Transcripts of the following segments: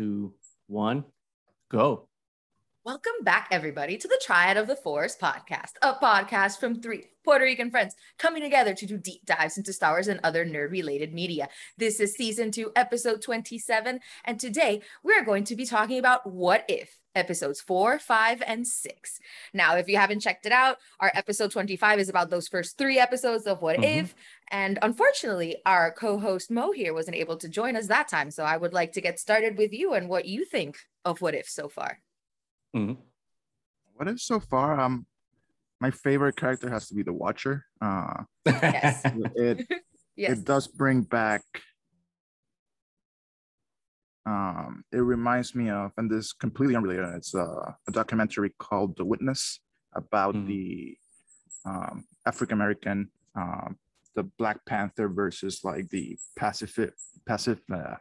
two, one, go. Welcome back, everybody, to the Triad of the Forest podcast, a podcast from three Puerto Rican friends coming together to do deep dives into Star Wars and other nerd related media. This is season two, episode 27, and today we're going to be talking about what if episodes four, five, and six. Now, if you haven't checked it out, our episode 25 is about those first three episodes of What mm-hmm. If. And unfortunately, our co host Mo here wasn't able to join us that time. So I would like to get started with you and what you think of What If so far. Mm-hmm. What if so far? Um, my favorite character has to be the Watcher. Uh, yes. It yes. it does bring back. Um, it reminds me of, and this is completely unrelated. It's a, a documentary called The Witness about mm-hmm. the um, African American, um, the Black Panther versus like the pacific, passive, uh,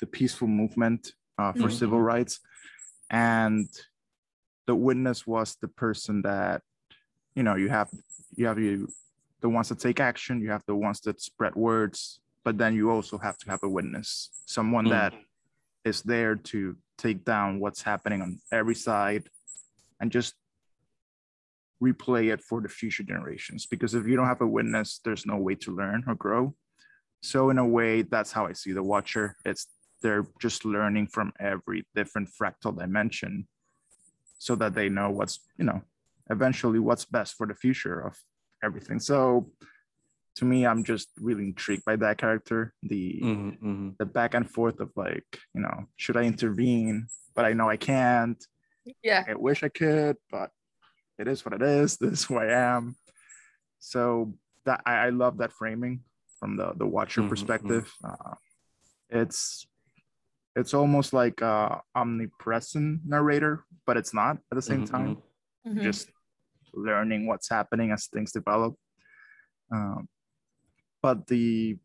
the peaceful movement uh, for mm-hmm. civil rights, and the witness was the person that you know you have you have you the ones that take action you have the ones that spread words but then you also have to have a witness someone mm. that is there to take down what's happening on every side and just replay it for the future generations. Because if you don't have a witness there's no way to learn or grow. So in a way that's how i see the watcher. It's they're just learning from every different fractal dimension so that they know what's you know eventually what's best for the future of everything. So to me i'm just really intrigued by that character the mm-hmm, mm-hmm. the back and forth of like you know should i intervene but i know i can't yeah i wish i could but it is what it is this is who i am so that i, I love that framing from the the watcher mm-hmm, perspective mm-hmm. uh, it's it's almost like a omnipresent narrator, but it's not at the same mm-hmm. time. Mm-hmm. mm-hmm. Just learning what's happening as things develop. Um, but the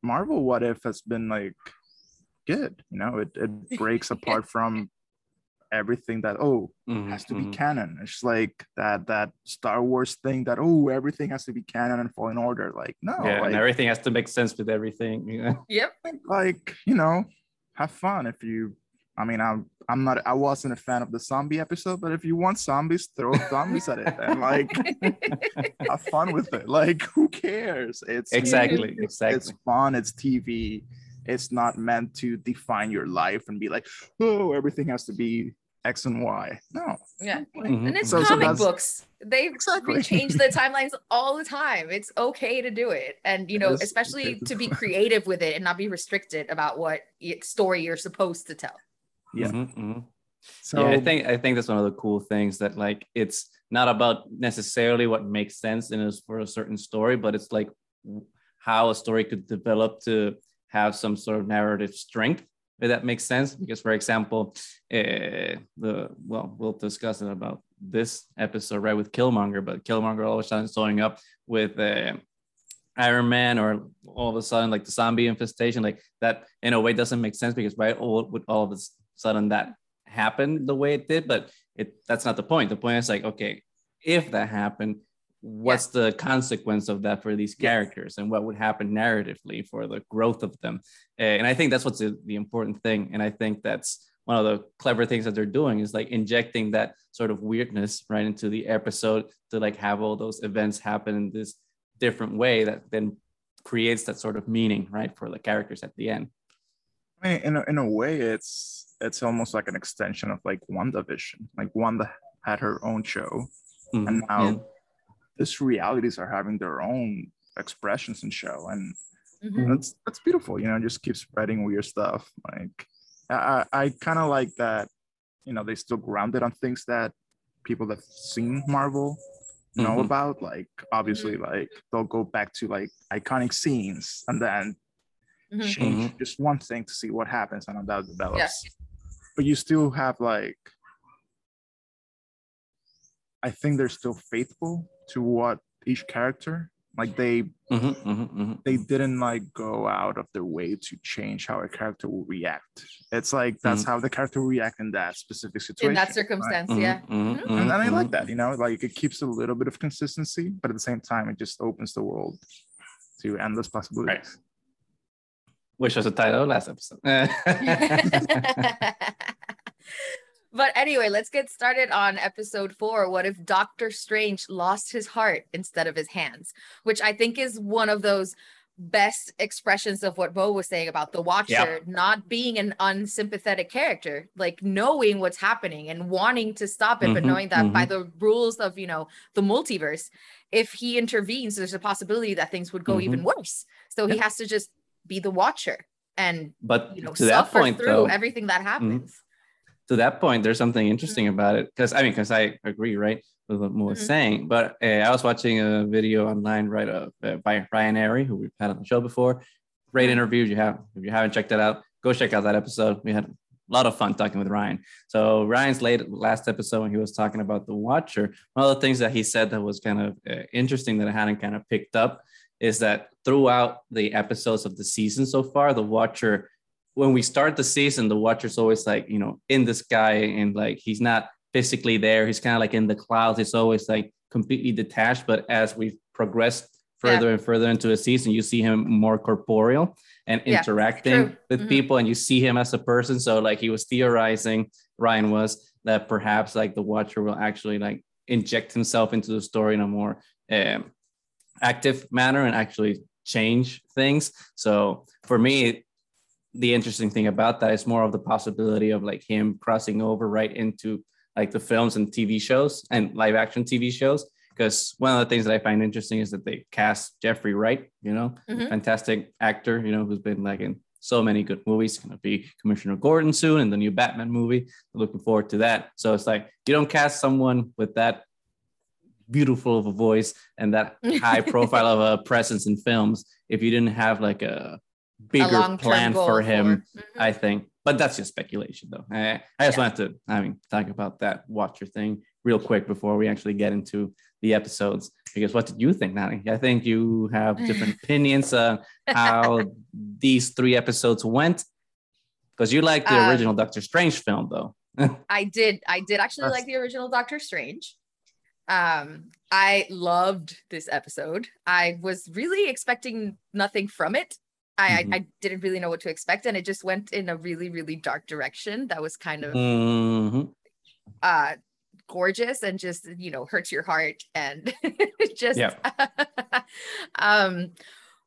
Marvel What If has been like good, you know, it, it breaks apart from everything that oh mm-hmm, has to be mm-hmm. canon. It's like that that Star Wars thing that oh everything has to be canon and fall in order. Like no, yeah, like, and everything has to make sense with everything. You know? Yep. Like you know, have fun if you. I mean, I'm I'm not I wasn't a fan of the zombie episode, but if you want zombies, throw zombies at it and like have fun with it. Like who cares? It's exactly exactly it's fun. It's TV it's not meant to define your life and be like oh everything has to be X and Y. No. Yeah. Mm-hmm. And it's so, comic so books. They exactly. change the timelines all the time. It's okay to do it. And, you know, especially to be creative with it and not be restricted about what story you're supposed to tell. Yeah. Mm-hmm, mm-hmm. So yeah, I think I think that's one of the cool things that like it's not about necessarily what makes sense in us for a certain story, but it's like how a story could develop to have some sort of narrative strength if that makes sense. Because, for example, uh, the well, we'll discuss it about this episode right with Killmonger, but Killmonger all of a sudden showing up with uh, Iron Man, or all of a sudden like the zombie infestation, like that in a way doesn't make sense because right, all with all of a sudden that happened the way it did, but it that's not the point. The point is like, okay, if that happened, what's yeah. the consequence of that for these characters and what would happen narratively for the growth of them eh, and i think that's what's the, the, important thing and i think that's one of the clever things that they're doing is like injecting that sort of weirdness right into the episode to like have all those events happen in this different way that then creates that sort of meaning right for the characters at the end I mean, in a, in a way it's it's almost like an extension of like WandaVision like wanda had her own show mm-hmm. and now yeah these realities are having their own expressions and show and mm-hmm. that's that's beautiful you know just keep spreading weird stuff like i i kind of like that you know they still grounded on things that people that've seen marvel know mm-hmm. about like obviously mm-hmm. like they'll go back to like iconic scenes and then mm-hmm. change mm-hmm. just one thing to see what happens and how that develops yeah. But you still have like i think they're still faithful to what each character like they mm-hmm, mm-hmm, mm-hmm. they didn't like go out of their way to change how a character will react it's like that's mm-hmm. how the character will react in that specific situation in that circumstance right? yeah mm-hmm, mm-hmm. and, and, i like that you know like it keeps a little bit of consistency but at the same time it just opens the world to endless possibilities right. which was the title of last episode. but anyway, let's get started on episode four. What if Doctor Strange lost his heart instead of his hands? Which I think is one of those best expressions of what Mo was saying about the Watcher yep. not being an unsympathetic character, like knowing what's happening and wanting to stop it, mm-hmm, but knowing that mm-hmm. by the rules of you know the multiverse, if he intervenes, there's a possibility that things would go mm-hmm. even worse. So yep. he has to just be the Watcher and but you know to that point through though, everything that happens. To that point, there's something interesting mm-hmm. about it because I mean, because I agree, right? with what Mo was mm-hmm. saying. But uh, I was watching a video online right uh, by Ryan Arey, who we've had on the show before. Great mm-hmm. interview. You have if you haven't checked that out, go check out that episode. We had a lot of fun talking with Ryan. So Ryan's late last episode when he was talking about the Watcher, one of the things that he said that was kind of uh, interesting that I hadn't kind of picked up is that throughout the episodes of the season so far, the Watcher when we start the season, the Watcher's always like, you know, in the sky and like he's not physically there. He's kind of like in the clouds. It's always like completely detached. But as we've progressed further yeah. and further into a season, you see him more corporeal and yeah, interacting with mm-hmm. people, and you see him as a person. So like he was theorizing, Ryan was that perhaps like the Watcher will actually like inject himself into the story in a more um, active manner and actually change things. So for me, the interesting thing about that is more of the possibility of like him crossing over right into like the films and TV shows and live action TV shows. Because one of the things that I find interesting is that they cast Jeffrey Wright, you know, mm-hmm. fantastic actor, you know, who's been like in so many good movies. Going to be Commissioner Gordon soon in the new Batman movie. Looking forward to that. So it's like you don't cast someone with that beautiful of a voice and that high profile of a presence in films if you didn't have like a bigger plan for him. For, mm-hmm. I think but that's just speculation though. I, I just yeah. wanted to, I mean, talk about that watcher thing real quick before we actually get into the episodes. Because what did you think, Nani? I think you have different opinions on how these three episodes went. Because you like the um, original Doctor Strange film, though. I did. I did actually like the original Doctor Strange. Um, I loved this episode. I was really expecting nothing from it I, mm-hmm. I, I didn't really know what to expect, and it just went in a really really dark direction. That was kind of mm-hmm. uh gorgeous and just you know hurts your heart and just yeah. um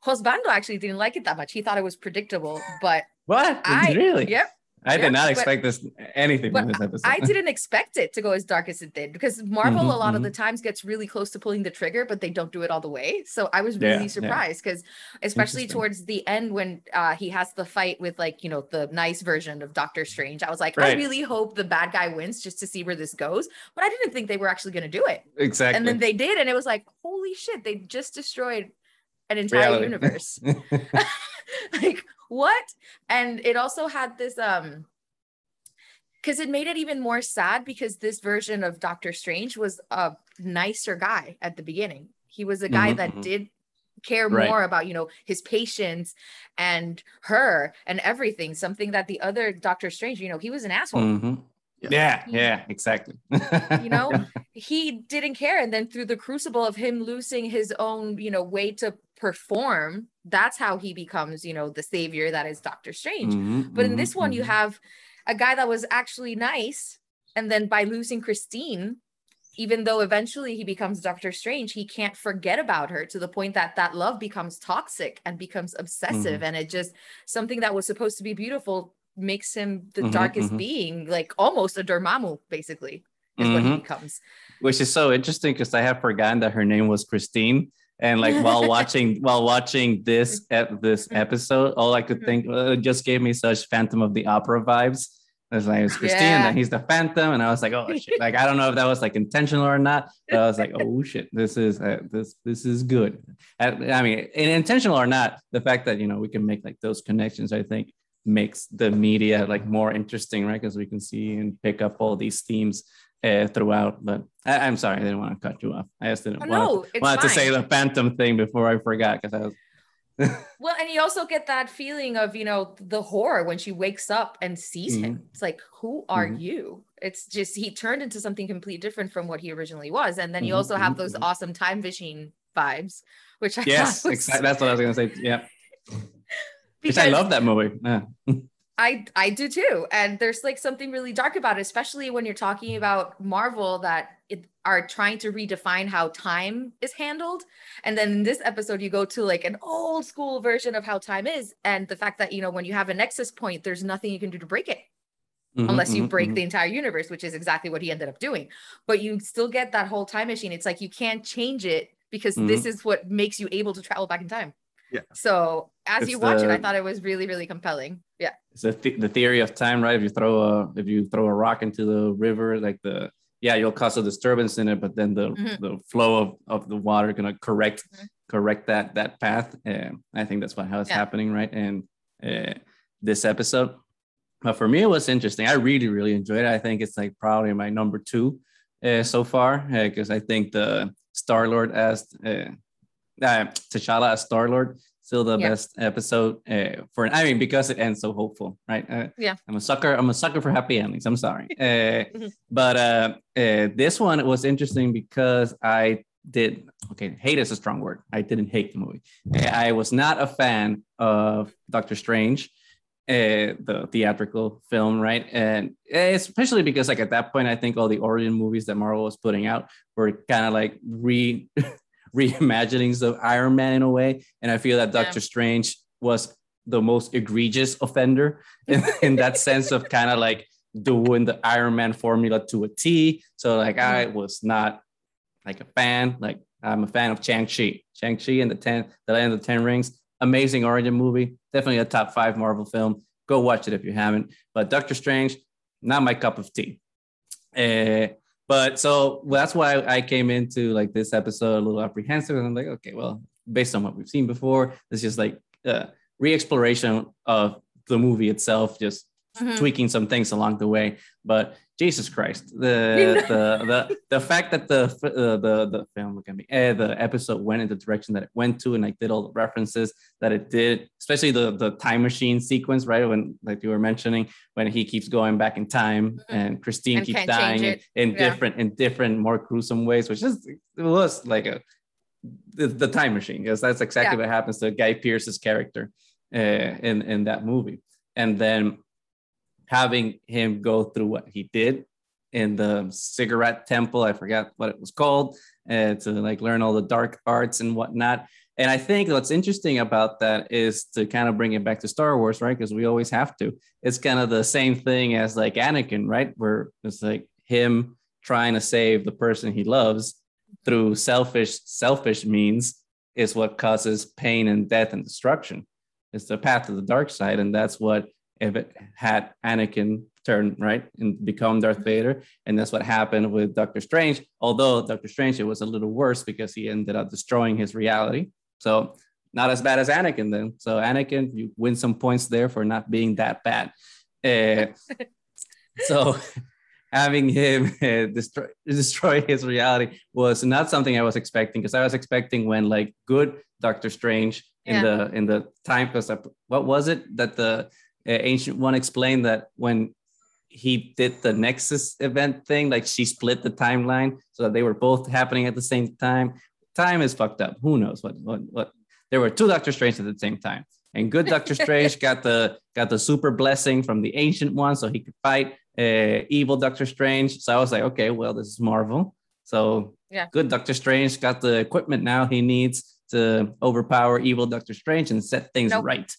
Osvaldo actually didn't like it that much. He thought it was predictable, but what? I really? Yep. I did not expect this anything from this episode. I didn't expect it to go as dark as it did because Marvel mm-hmm, a lot mm-hmm. of the times gets really close to pulling the trigger, but they don't do it all the way. So I was really yeah, surprised because yeah. especially towards the end when uh, he has the fight with like you know the nice version of Doctor Strange, I was like, right. I really hope the bad guy wins just to see where this goes. But I didn't think they were actually going to do it. Exactly. And then they did, and it was like, holy shit! They just destroyed an entire Reality. universe. like what? And it also had this um because it made it even more sad because this version of Doctor Strange was a nicer guy at the beginning. He was a guy mm-hmm, that mm-hmm. did care right. more about you know his patients and her and everything something that the other doctor strange you know he was an asshole mm-hmm. yeah he, yeah exactly you know he didn't care and then through the crucible of him losing his own you know way to perform that's how he becomes you know the savior that is doctor strange mm-hmm, but in mm-hmm, this one you mm-hmm. have a guy that was actually nice and then by losing christine even though eventually he becomes doctor strange he can't forget about her to the point that that love becomes toxic and becomes obsessive mm-hmm. and it just something that was supposed to be beautiful makes him the mm-hmm, darkest mm-hmm. being like almost a dormammu basically is what he becomes which is so interesting because i have forgotten that her name was christine and like while watching while watching this at this mm-hmm. episode all i could mm-hmm. think uh, just gave me such phantom of the opera vibes his name is Christine, yeah. and he's the Phantom, and I was like, oh shit! Like I don't know if that was like intentional or not, but I was like, oh shit, this is uh, this this is good. I, I mean, intentional or not, the fact that you know we can make like those connections, I think, makes the media like more interesting, right? Because we can see and pick up all these themes uh, throughout. But I, am sorry, I didn't want to cut you off. I just didn't oh, want, no, to, to say the phantom thing before I forgot because I was. well, and you also get that feeling of you know the horror when she wakes up and sees mm-hmm. him. It's like, who are mm-hmm. you? It's just he turned into something completely different from what he originally was, and then you mm-hmm. also have those mm-hmm. awesome time machine vibes, which I yes, exactly. That's what I was gonna say. Yeah. because I love that movie. Yeah. I I do too. And there's like something really dark about it, especially when you're talking about Marvel that it, are trying to redefine how time is handled. And then in this episode, you go to like an old school version of how time is, and the fact that you know when you have a nexus point, there's nothing you can do to break it. Mm-hmm, unless you mm-hmm, break mm-hmm. the entire universe, which is exactly what he ended up doing. But you still get that whole time machine. It's like you can't change it because this mm-hmm. is what makes you able to travel back in time. Yeah. So as it's you watch the, it, I thought it was really, really compelling. Yeah. It's the, th- the theory of time, right? If you throw a if you throw a rock into the river, like the yeah, you'll cause a disturbance in it, but then the mm-hmm. the flow of, of the water gonna correct mm-hmm. correct that that path. And I think that's what how it's yeah. happening, right? And uh, this episode, but for me, it was interesting. I really, really enjoyed it. I think it's like probably my number two uh, so far because uh, I think the Star Lord as uh, T'Challa as Star Lord still the yeah. best episode uh, for I mean because it ends so hopeful, right? Uh, yeah, I'm a sucker. I'm a sucker for happy endings. I'm sorry, uh, mm-hmm. but uh, uh, this one was interesting because I did okay. Hate is a strong word. I didn't hate the movie. Uh, I was not a fan of Doctor Strange. Uh, the theatrical film, right? And especially because, like, at that point, I think all the origin movies that Marvel was putting out were kind of like re reimaginings of Iron Man in a way. And I feel that Doctor yeah. Strange was the most egregious offender in, in that sense of kind of like doing the Iron Man formula to a T. So like I mm-hmm. was not like a fan. Like I'm a fan of Shang-Chi. Shang-Chi and the Ten, the Land of the Ten Rings. Amazing origin movie. Definitely a top five Marvel film. Go watch it if you haven't. But Doctor Strange, not my cup of tea. Uh, but so well, that's why I came into like this episode a little apprehensive. And I'm like, okay, well, based on what we've seen before, it's just like uh, re-exploration of the movie itself, just mm-hmm. tweaking some things along the way. But Jesus Christ, the the the the fact that the uh, the the film look at me, uh, the episode went in the direction that it went to, and like did all the references that it did, especially the the time machine sequence, right? When like you were mentioning, when he keeps going back in time, mm-hmm. and Christine and keeps dying in, in yeah. different in different more gruesome ways, which is it was like a the, the time machine, because that's exactly yeah. what happens to Guy Pearce's character uh, in in that movie, and then having him go through what he did in the cigarette temple. I forgot what it was called, uh, to like learn all the dark arts and whatnot. And I think what's interesting about that is to kind of bring it back to Star Wars, right? Because we always have to. It's kind of the same thing as like Anakin, right? Where it's like him trying to save the person he loves through selfish, selfish means is what causes pain and death and destruction. It's the path to the dark side, and that's what if it had Anakin turn right and become Darth Vader, and that's what happened with Doctor Strange. Although Doctor Strange it was a little worse because he ended up destroying his reality. So not as bad as Anakin then. So Anakin, you win some points there for not being that bad. Uh, so having him uh, destroy destroy his reality was not something I was expecting because I was expecting when like good Doctor Strange in yeah. the in the time because what was it that the ancient one explained that when he did the nexus event thing like she split the timeline so that they were both happening at the same time. Time is fucked up. Who knows what what, what? there were two doctor strange at the same time. And good doctor strange got the got the super blessing from the ancient one so he could fight uh, evil doctor strange. So i was like okay well this is marvel. So yeah. good doctor strange got the equipment now he needs to overpower evil doctor strange and set things nope. right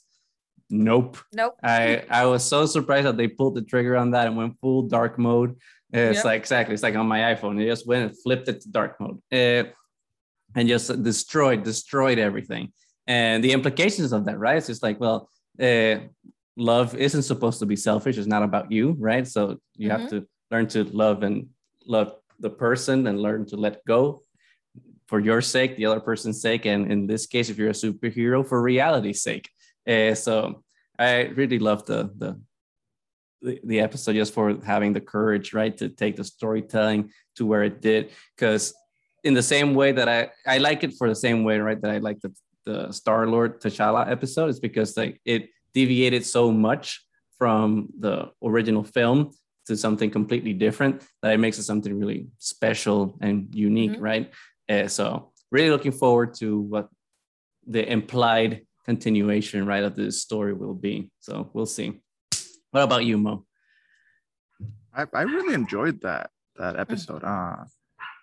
Nope. Nope. I I was so surprised that they pulled the trigger on that and went full dark mode. It's yep. like exactly. It's like on my iPhone. It just went and flipped it to dark mode, uh, and just destroyed destroyed everything. And the implications of that, right? It's just like, well, uh, love isn't supposed to be selfish. It's not about you, right? So you mm-hmm. have to learn to love and love the person and learn to let go for your sake, the other person's sake, and in this case, if you're a superhero, for reality's sake. Uh, so I really love the, the the episode just for having the courage, right, to take the storytelling to where it did. Because in the same way that I I like it for the same way, right, that I like the the Star Lord T'Challa episode is because like it deviated so much from the original film to something completely different that it makes it something really special and unique, mm-hmm. right? Uh, so really looking forward to what the implied continuation, right, of this story will be. So we'll see. What about you, Mo? I, I really enjoyed that that episode. Uh,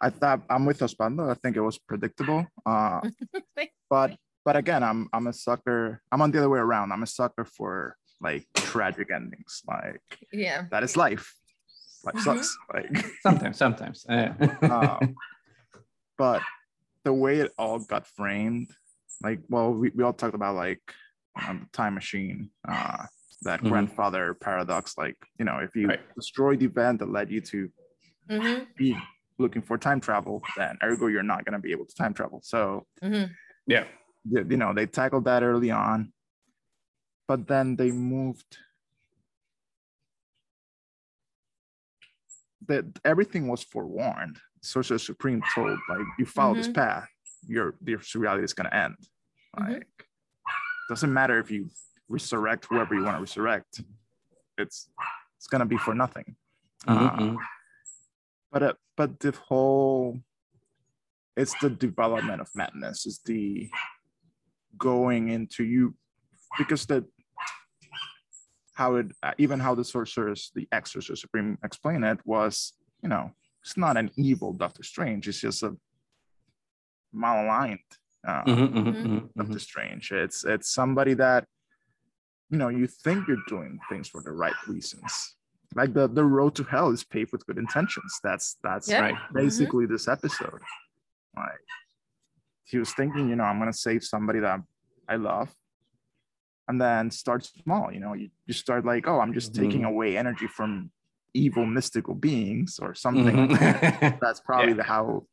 I thought I'm with Osvaldo. I think it was predictable. Uh, but but again, I'm I'm a sucker. I'm on the other way around. I'm a sucker for like tragic endings. Like yeah, that is life. Life mm-hmm. sucks. Like sometimes, sometimes. um, but the way it all got framed, like well, we, we all talked about like um, time machine, uh, that mm-hmm. grandfather paradox. Like you know, if you right. destroy the event that led you to mm-hmm. be looking for time travel, then ergo you're not going to be able to time travel. So mm-hmm. yeah, you know they tackled that early on, but then they moved. That everything was forewarned. Sorcerer Supreme told like you follow mm-hmm. this path, your this reality is going to end. Mm-hmm. Like doesn't matter if you resurrect whoever you want to resurrect. It's it's going to be for nothing. Mm-hmm. Uh, but uh, but the whole it's the development of madness is the going into you because the how it even how the sorcerers the exorcist supreme explain it was you know it's not an evil doctor strange it's just a malaligned uh, mm-hmm, mm-hmm, mm-hmm, doctor strange it's it's somebody that you know you think you're doing things for the right reasons like the the road to hell is paved with good intentions that's that's yeah. right mm-hmm. basically mm-hmm. this episode like he was thinking you know i'm going to save somebody that i love and then start small you know you, you start like oh i'm just mm-hmm. taking away energy from evil mystical beings or something mm-hmm. that's probably yeah. the how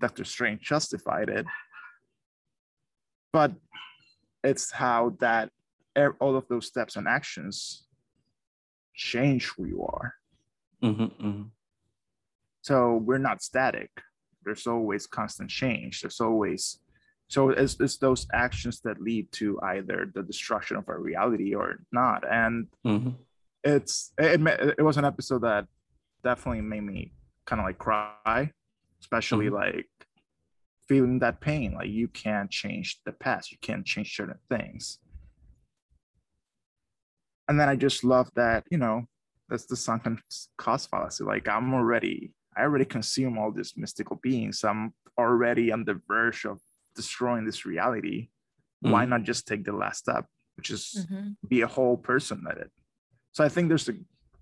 dr strange justified it but it's how that all of those steps and actions change who you are. Mm-hmm, mm-hmm. So we're not static. There's always constant change. There's always so it's, it's those actions that lead to either the destruction of our reality or not. And mm-hmm. it's it, it was an episode that definitely made me kind of like cry, especially mm-hmm. like feeling that pain. Like you can't change the past. You can't change certain things and then I just love that, you know, that's the sunken cost fallacy. Like I'm already, I already consume all these mystical beings. I'm already on the verge of destroying this reality. Mm-hmm. Why not just take the last step, which is mm-hmm. be a whole person at it? So I think there's a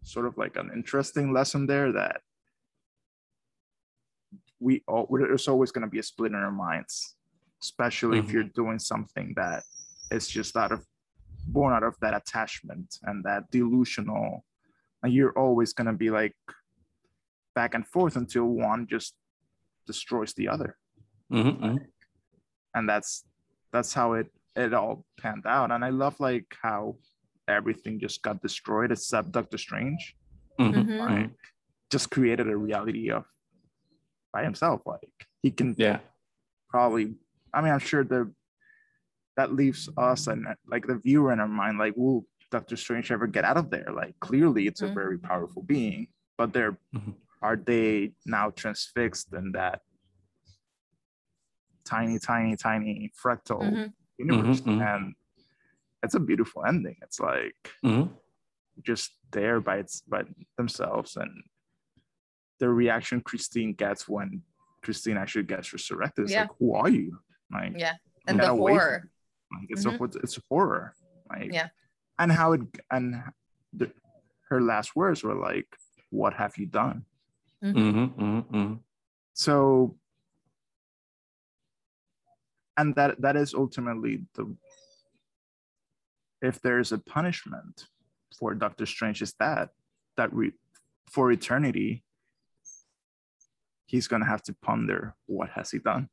sort of like an interesting lesson there that we all there's always going to be a split in our minds, especially mm-hmm. if you're doing something that is just out of born out of that attachment and that delusional and you're always going to be like back and forth until one just destroys the other mm-hmm, mm-hmm. and that's that's how it it all panned out and i love like how everything just got destroyed except doctor strange mm-hmm. mm-hmm. right just created a reality of by himself like he can yeah probably i mean i'm sure the that leaves us and like the viewer in our mind like will dr strange ever get out of there like clearly it's mm-hmm. a very powerful being but they're mm-hmm. are they now transfixed in that tiny tiny tiny fractal mm-hmm. universe mm-hmm, mm-hmm. and it's a beautiful ending it's like mm-hmm. just there by its by themselves and the reaction christine gets when christine actually gets resurrected is yeah. like who are you like yeah and the horror like it's mm-hmm. a it's a horror. Like yeah. And how it and the, her last words were like, "What have you done?" Mm-hmm. Mm-hmm, mm-hmm, mm-hmm. so, and that that is ultimately the if there is a punishment for Doctor Strange is that that we for eternity he's gonna have to ponder what has he done.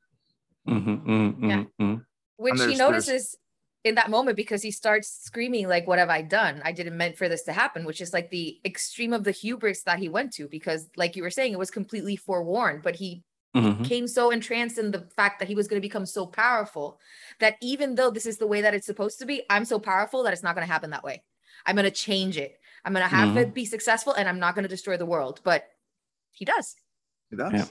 Mm-hmm, mm-hmm, yeah. Mm-hmm which he notices in that moment because he starts screaming like what have i done i didn't meant for this to happen which is like the extreme of the hubris that he went to because like you were saying it was completely forewarned but he mm-hmm. became so entranced in the fact that he was going to become so powerful that even though this is the way that it's supposed to be i'm so powerful that it's not going to happen that way i'm going to change it i'm going to have mm-hmm. it be successful and i'm not going to destroy the world but he does he does. Yeah.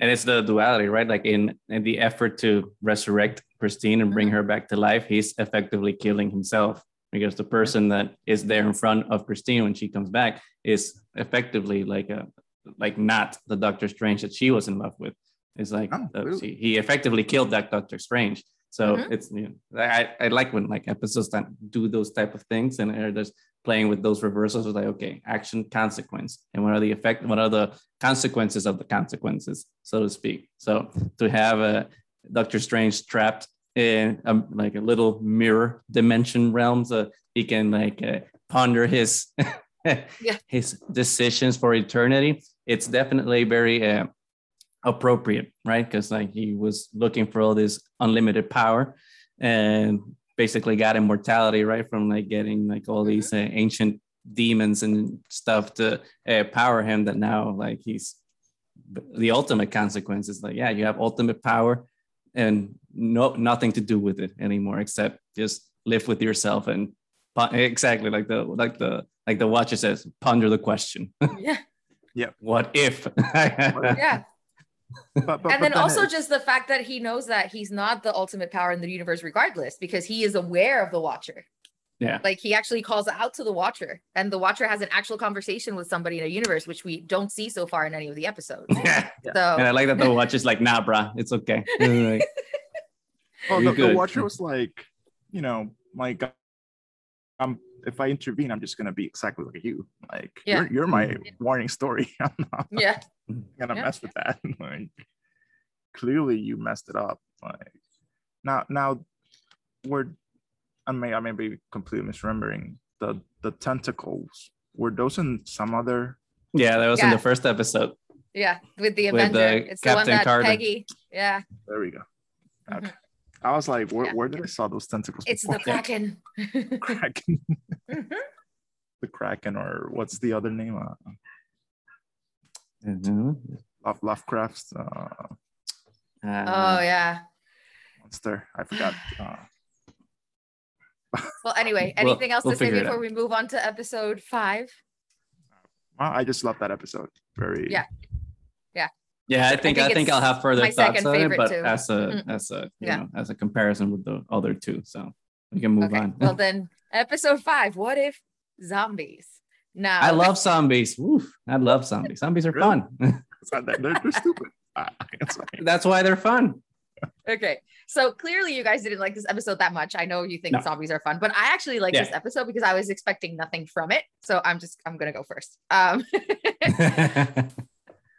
And it's the duality, right? Like in in the effort to resurrect Christine and bring mm-hmm. her back to life, he's effectively killing himself because the person that is there in front of Christine when she comes back is effectively like a like not the Doctor Strange that she was in love with. It's like oh, really? she, he effectively killed that Doctor Strange. So mm-hmm. it's you know, I, I like when like episodes that do those type of things and they're just playing with those reversals with like okay action consequence and what are the effect what are the consequences of the consequences so to speak. So to have a Doctor Strange trapped in um, like a little mirror dimension realm so he can like uh, ponder his yeah. his decisions for eternity it's definitely very uh, appropriate right? Because like he was looking for all this unlimited power and basically got immortality right? From like getting like all mm-hmm. these uh, ancient demons and stuff to uh, power him that now like he's the ultimate consequence is like yeah you have ultimate power and no nothing to do with it anymore except just live with yourself and exactly like the like the like the watcher says ponder the question. Yeah. Yeah what if? Yeah but, but, and then also just the fact that he knows that he's not the ultimate power in the universe regardless because he is aware of the watcher. Yeah. Like he actually calls out to the watcher and the watcher has an actual conversation with somebody in a universe which we don't see so far in any of the episodes. Yeah. So and i like that the watcher's like nah bruh it's okay. Like, oh the, the, watcher was like you know like um if i intervene i'm just gonna be exactly like you like yeah. you're, you're my warning story i'm not yeah gonna yeah. mess with that like clearly you messed it up like now now we're I may I may be completely misremembering the the tentacles. Were those in some other? Yeah, that was yeah. in the first episode. Yeah, with the Avenger. With, uh, it's Captain the one that Carter. Peggy. Yeah. There we go. Mm-hmm. Okay. Mm-hmm. I was like, where, yeah. where did I saw those tentacles? It's before? the Kraken. Kraken. mm-hmm. The Kraken, or what's the other name? Uh, mm-hmm. Love Lovecraft's. Uh, uh, oh yeah. Monster. I forgot. Uh, well, anyway, anything we'll, else we'll to say before we move on to episode five? Well, I just love that episode. Very yeah, yeah. Yeah, I think I think, I think I'll have further thoughts on it, but too. as a mm-hmm. as a you yeah. know as a comparison with the other two, so we can move okay. on. well, then episode five. What if zombies? Now I love zombies. Oof, I love zombies. Zombies are really? fun. they're, they're stupid. That's why they're fun okay. So clearly you guys didn't like this episode that much. I know you think no. zombies are fun, but I actually like yeah. this episode because I was expecting nothing from it. So I'm just I'm gonna go first. Um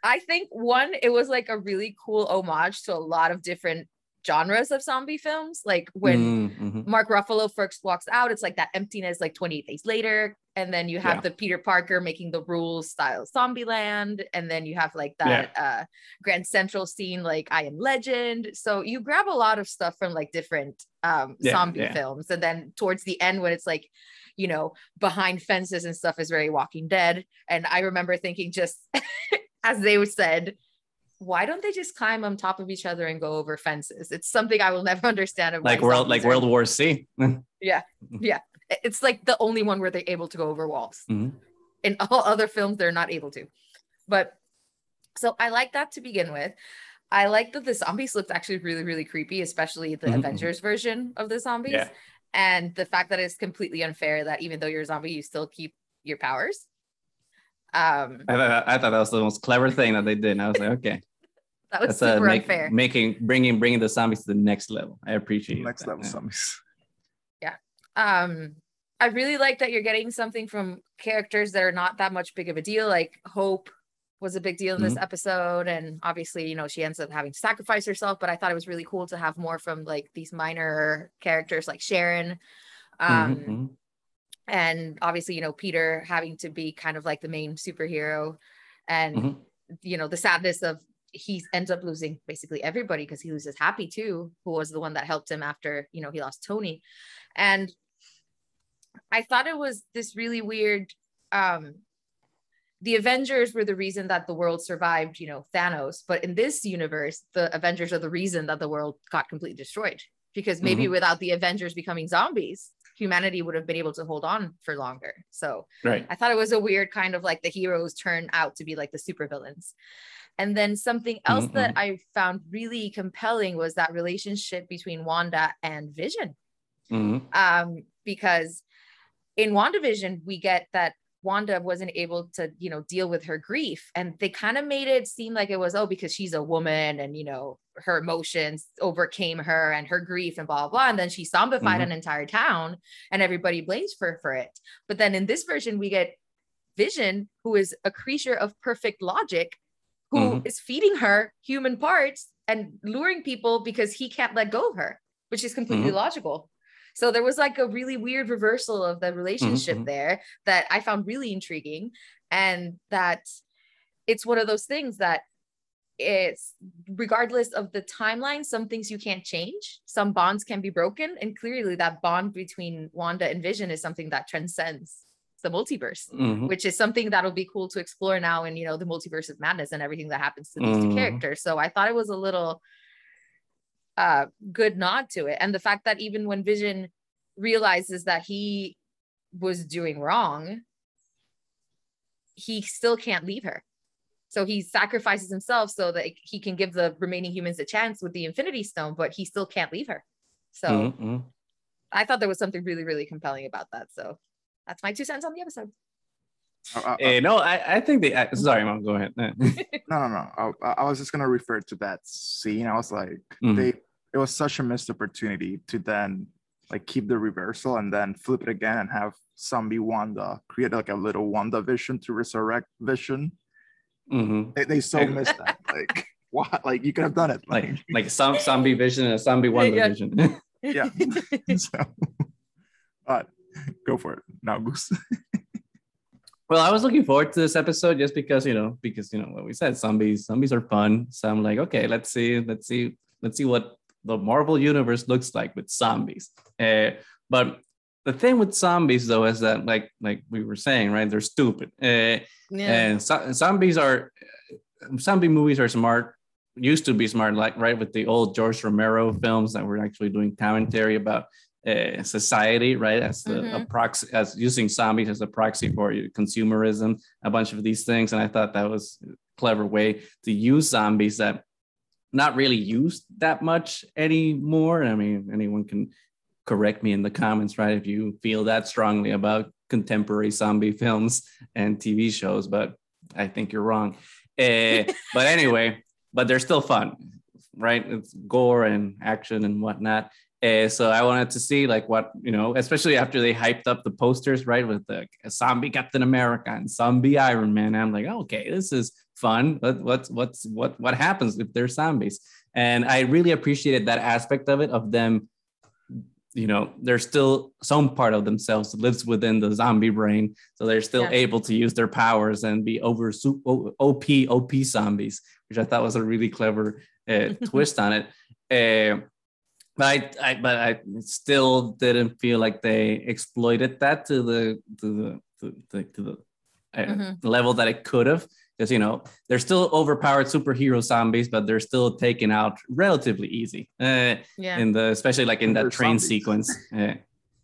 I think one, it was like a really cool homage to a lot of different genres of zombie films. Like when mm-hmm. Mark Ruffalo first walks out, it's like that emptiness, like 28 days later. And then you have yeah. the Peter Parker making the rules style Zombieland. And then you have like that yeah. uh, Grand Central scene, like I Am Legend. So you grab a lot of stuff from like different um, yeah, zombie films. And then towards the end, when it's like, you know, behind fences and stuff is very Walking Dead. And I remember thinking just as they said, why don't they just climb on top of each other and go over fences? It's something I will never understand. Like world, like World War Z. yeah, yeah. It's like the only one where they're able to go over walls. Mm-hmm. In all other films, they're not able to. But so I like that to begin with. I like that the zombies looked actually really, really creepy, especially the mm-hmm. Avengers version of the zombies. Yeah. And the fact that it's completely unfair that even though you're a zombie, you still keep your powers. Um, I, thought, I thought that was the most clever thing that they did. And I was like, okay. that was That's super make, unfair. Making bringing bringing the zombies to the next level. I appreciate next that, level yeah. zombies. Yeah. Um, I really like that you're getting something from characters that are not that much big of a deal. Like Hope was a big deal in this mm-hmm. episode, and obviously, you know, she ends up having to sacrifice herself. But I thought it was really cool to have more from like these minor characters like Sharon. Um, mm-hmm and obviously you know peter having to be kind of like the main superhero and mm-hmm. you know the sadness of he ends up losing basically everybody because he loses happy too who was the one that helped him after you know he lost tony and i thought it was this really weird um the avengers were the reason that the world survived you know thanos but in this universe the avengers are the reason that the world got completely destroyed because maybe mm-hmm. without the avengers becoming zombies humanity would have been able to hold on for longer. So right. I thought it was a weird kind of like the heroes turn out to be like the supervillains. And then something else mm-hmm. that I found really compelling was that relationship between Wanda and Vision. Mm-hmm. Um, because in WandaVision, we get that Wanda wasn't able to, you know, deal with her grief. And they kind of made it seem like it was, oh, because she's a woman and, you know, her emotions overcame her and her grief and blah, blah, blah. And then she zombified mm-hmm. an entire town and everybody blames her for it. But then in this version, we get Vision, who is a creature of perfect logic, who mm-hmm. is feeding her human parts and luring people because he can't let go of her, which is completely mm-hmm. logical. So there was like a really weird reversal of the relationship mm-hmm. there that I found really intriguing. And that it's one of those things that it's regardless of the timeline, some things you can't change, some bonds can be broken. And clearly, that bond between Wanda and Vision is something that transcends the multiverse, mm-hmm. which is something that'll be cool to explore now in you know the multiverse of madness and everything that happens to these mm-hmm. two characters. So I thought it was a little uh, good nod to it. And the fact that even when Vision realizes that he was doing wrong, he still can't leave her. So he sacrifices himself so that he can give the remaining humans a chance with the Infinity Stone, but he still can't leave her. So mm-hmm. I thought there was something really, really compelling about that. So that's my two cents on the episode. Uh, uh, uh no, I, I think they. Uh, sorry, mom. Go ahead. no, no, no. I, I, was just gonna refer to that scene. I was like, mm-hmm. they. It was such a missed opportunity to then like keep the reversal and then flip it again and have zombie Wanda create like a little Wanda Vision to resurrect Vision. Mm-hmm. They, they so missed that. Like what? Like you could have done it. Like like, like some zombie Vision and a zombie Wanda yeah. Vision. yeah. so, but go for it now, Goose. Well, I was looking forward to this episode just because you know, because you know what we said, zombies, zombies are fun. So I'm like, okay, let's see, let's see, let's see what the Marvel universe looks like with zombies. Uh, but the thing with zombies though is that like like we were saying, right? They're stupid. Uh, yeah. And so- zombies are zombie movies are smart. Used to be smart, like right with the old George Romero films that were actually doing commentary about uh, society, right? As the mm-hmm. a proxy, as using zombies as a proxy for consumerism, a bunch of these things, and I thought that was a clever way to use zombies that not really used that much anymore. I mean, anyone can correct me in the comments, right? If you feel that strongly about contemporary zombie films and TV shows, but I think you're wrong. Uh, but anyway, but they're still fun, right? It's gore and action and whatnot. Uh, so I wanted to see like what you know, especially after they hyped up the posters, right, with the zombie Captain America and zombie Iron Man. I'm like, okay, this is fun. What what's what's what what happens if they're zombies? And I really appreciated that aspect of it of them. You know, there's still some part of themselves that lives within the zombie brain, so they're still yeah. able to use their powers and be over OP OP zombies, which I thought was a really clever uh, twist on it. Uh, but I, I, but I still didn't feel like they exploited that to the to the to the, to the uh, mm-hmm. level that it could have because you know they're still overpowered superhero zombies but they're still taken out relatively easy uh, yeah in the especially like in that train zombies. sequence yeah.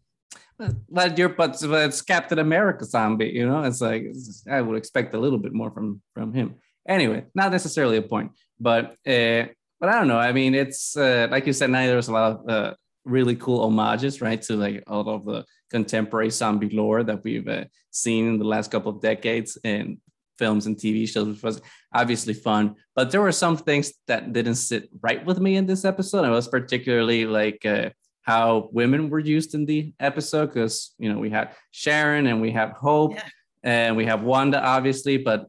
but, but you're but, but it's captain america zombie you know it's like it's, i would expect a little bit more from from him anyway not necessarily a point but uh but I don't know. I mean, it's uh, like you said, now there's a lot of uh, really cool homages, right, to like all of the contemporary zombie lore that we've uh, seen in the last couple of decades in films and TV shows, which was obviously fun. But there were some things that didn't sit right with me in this episode. It was particularly like uh, how women were used in the episode, because you know we had Sharon and we have Hope yeah. and we have Wanda, obviously, but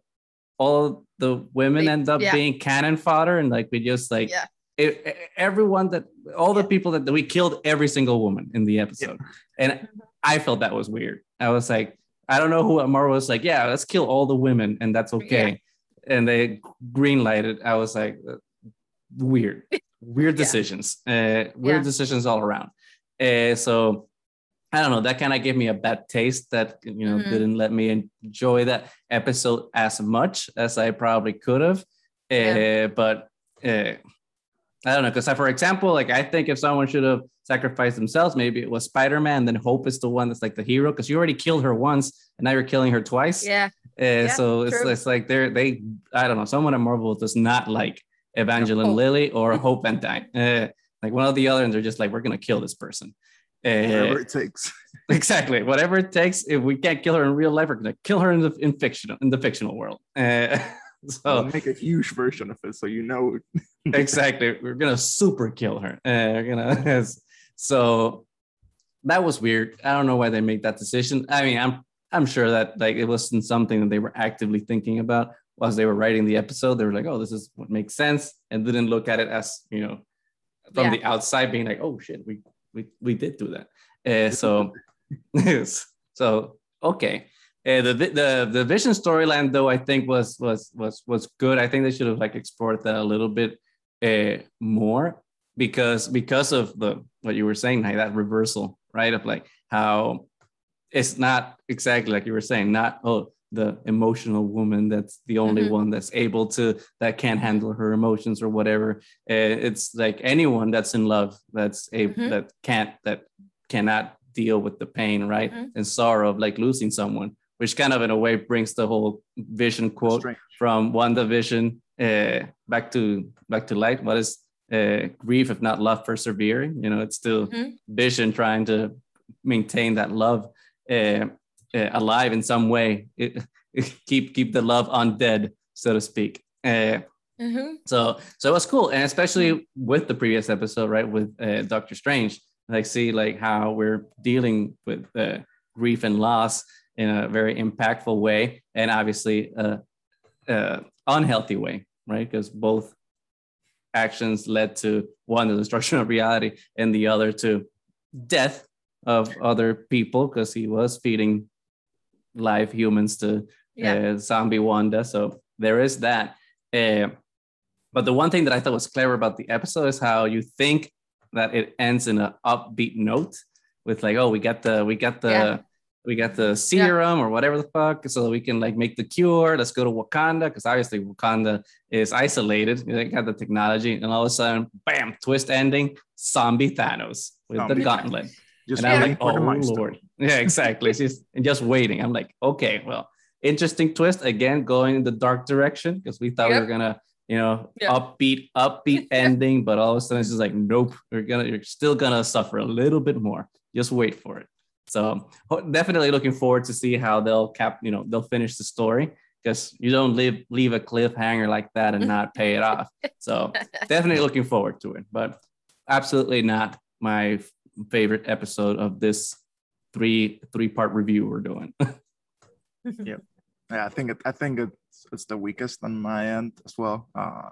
all the women they, end up yeah. being cannon fodder and like we just like yeah. it, everyone that all the yeah. people that we killed every single woman in the episode. And i felt that was weird. I was like i don't know who Marvel was like yeah let's kill all the women and that's okay. And they green lighted. I was like uh, weird. Weird decisions. Uh, weird decisions all around. Uh, so I don't know. That kind of gave me a bad taste. That you know mm-hmm. didn't let me enjoy that episode as much as I probably could have. Yeah. Uh, but uh, I don't know, because for example, like I think if someone should have sacrificed themselves, maybe it was Spider-Man. Then Hope is the one that's like the hero, because you already killed her once, and now you're killing her twice. Yeah. Uh, yeah so it's, it's like they're they I don't know. Someone at Marvel does not like Evangeline oh. Lilly or Hope Van Dyne. Uh, like one of the other, and they're just like, we're gonna kill this person. Whatever it takes. exactly, whatever it takes. If we can't kill her in real life, we're gonna kill her in the in fictional in the fictional world. Uh, so we'll make a huge version of it, so you know. exactly, we're gonna super kill her. Uh, we're gonna so that was weird. I don't know why they made that decision. I mean, I'm I'm sure that like it wasn't something that they were actively thinking about as they were writing the episode. They were like, "Oh, this is what makes sense," and didn't look at it as you know from yeah. the outside being like, "Oh shit, we we we did do that." Uh, so so okay. Uh, the the the vision storyline though I think was was was was good. I think they should have like explored that a little bit uh, more because because of the what you were saying, like that reversal, right? Of like how it's not exactly like you were saying, not oh the emotional woman that's the only mm-hmm. one that's able to that can't handle her emotions or whatever uh, it's like anyone that's in love that's able mm-hmm. that can't that cannot deal with the pain right mm-hmm. and sorrow of like losing someone which kind of in a way brings the whole vision quote from WandaVision uh, back to back to light what is uh, grief if not love persevering you know it's still mm-hmm. vision trying to maintain that love uh, alive in some way. It, it keep keep the love undead, so to speak. Uh, mm-hmm. So so it was cool, and especially with the previous episode, right, with uh, Doctor Strange, like see like how we're dealing with uh, grief and loss in a very impactful way, and obviously a, a unhealthy way, right? Because both actions led to one the destruction of reality, and the other to death of other people because he was feeding live humans to yeah. uh, zombie Wanda. So there is that. Uh, but the one thing that I thought was clever about the episode is how you think that it ends in an upbeat note with like, oh, we got the we got the yeah. we got the serum yeah. or whatever the fuck, so we can like make the cure. Let's go to Wakanda because obviously Wakanda is isolated. They got the technology, and all of a sudden, bam, twist ending, zombie Thanos with zombie the gauntlet. Just and I'm like, oh lord, yeah, exactly. She's just waiting. I'm like, okay, well, interesting twist again, going in the dark direction because we thought yep. we were gonna, you know, yep. upbeat, upbeat ending, but all of a sudden it's just like, nope, you're gonna, you're still gonna suffer a little bit more. Just wait for it. So definitely looking forward to see how they'll cap, you know, they'll finish the story because you don't leave leave a cliffhanger like that and not pay it off. So definitely looking forward to it, but absolutely not my favorite episode of this three three part review we're doing. yeah, yeah. I think it, I think it's it's the weakest on my end as well. Uh,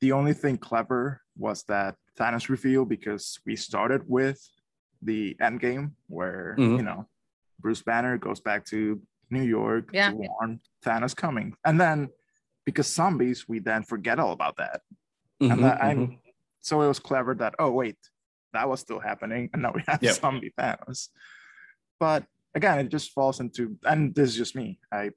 the only thing clever was that Thanos reveal because we started with the end game where mm-hmm. you know Bruce Banner goes back to New York yeah. to warn Thanos coming, and then because zombies, we then forget all about that. Mm-hmm, and that, mm-hmm. so it was clever that oh wait, that was still happening, and now we have yep. zombie Thanos. But again, it just falls into, and this is just me. I,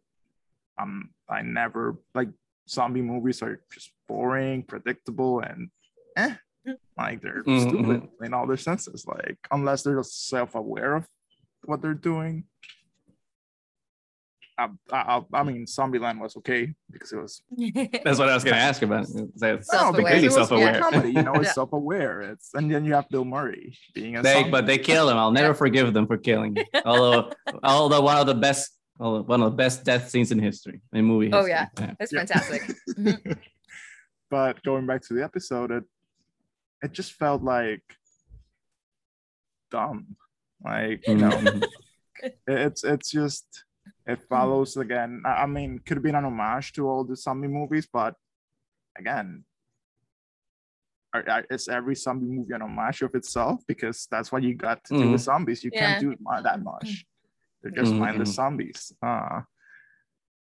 um, I never like zombie movies are just boring, predictable, and eh, like they're mm-hmm. stupid in all their senses. Like unless they're self-aware of what they're doing, I, I, I mean, Zombieland was okay because it was. That's what I was going to ask about. It's no, because it self-aware. Comedy, you know, it's yeah. self-aware. It's and then you have Bill Murray being a. They, but they kill him. I'll never forgive them for killing. Him. Although, although one of the best, one of the best death scenes in history in movie. Oh, history. Oh yeah, yeah. it's fantastic. Mm-hmm. but going back to the episode, it it just felt like dumb. Like you know, it's it's just it hmm. follows again. I mean, could have been an homage to all the zombie movies, but again, is every zombie movie an homage of itself? Because that's what you got to mm. do with mm-hmm. zombies. You yeah. can't do that much. They're just mm-hmm. mindless zombies. Uh,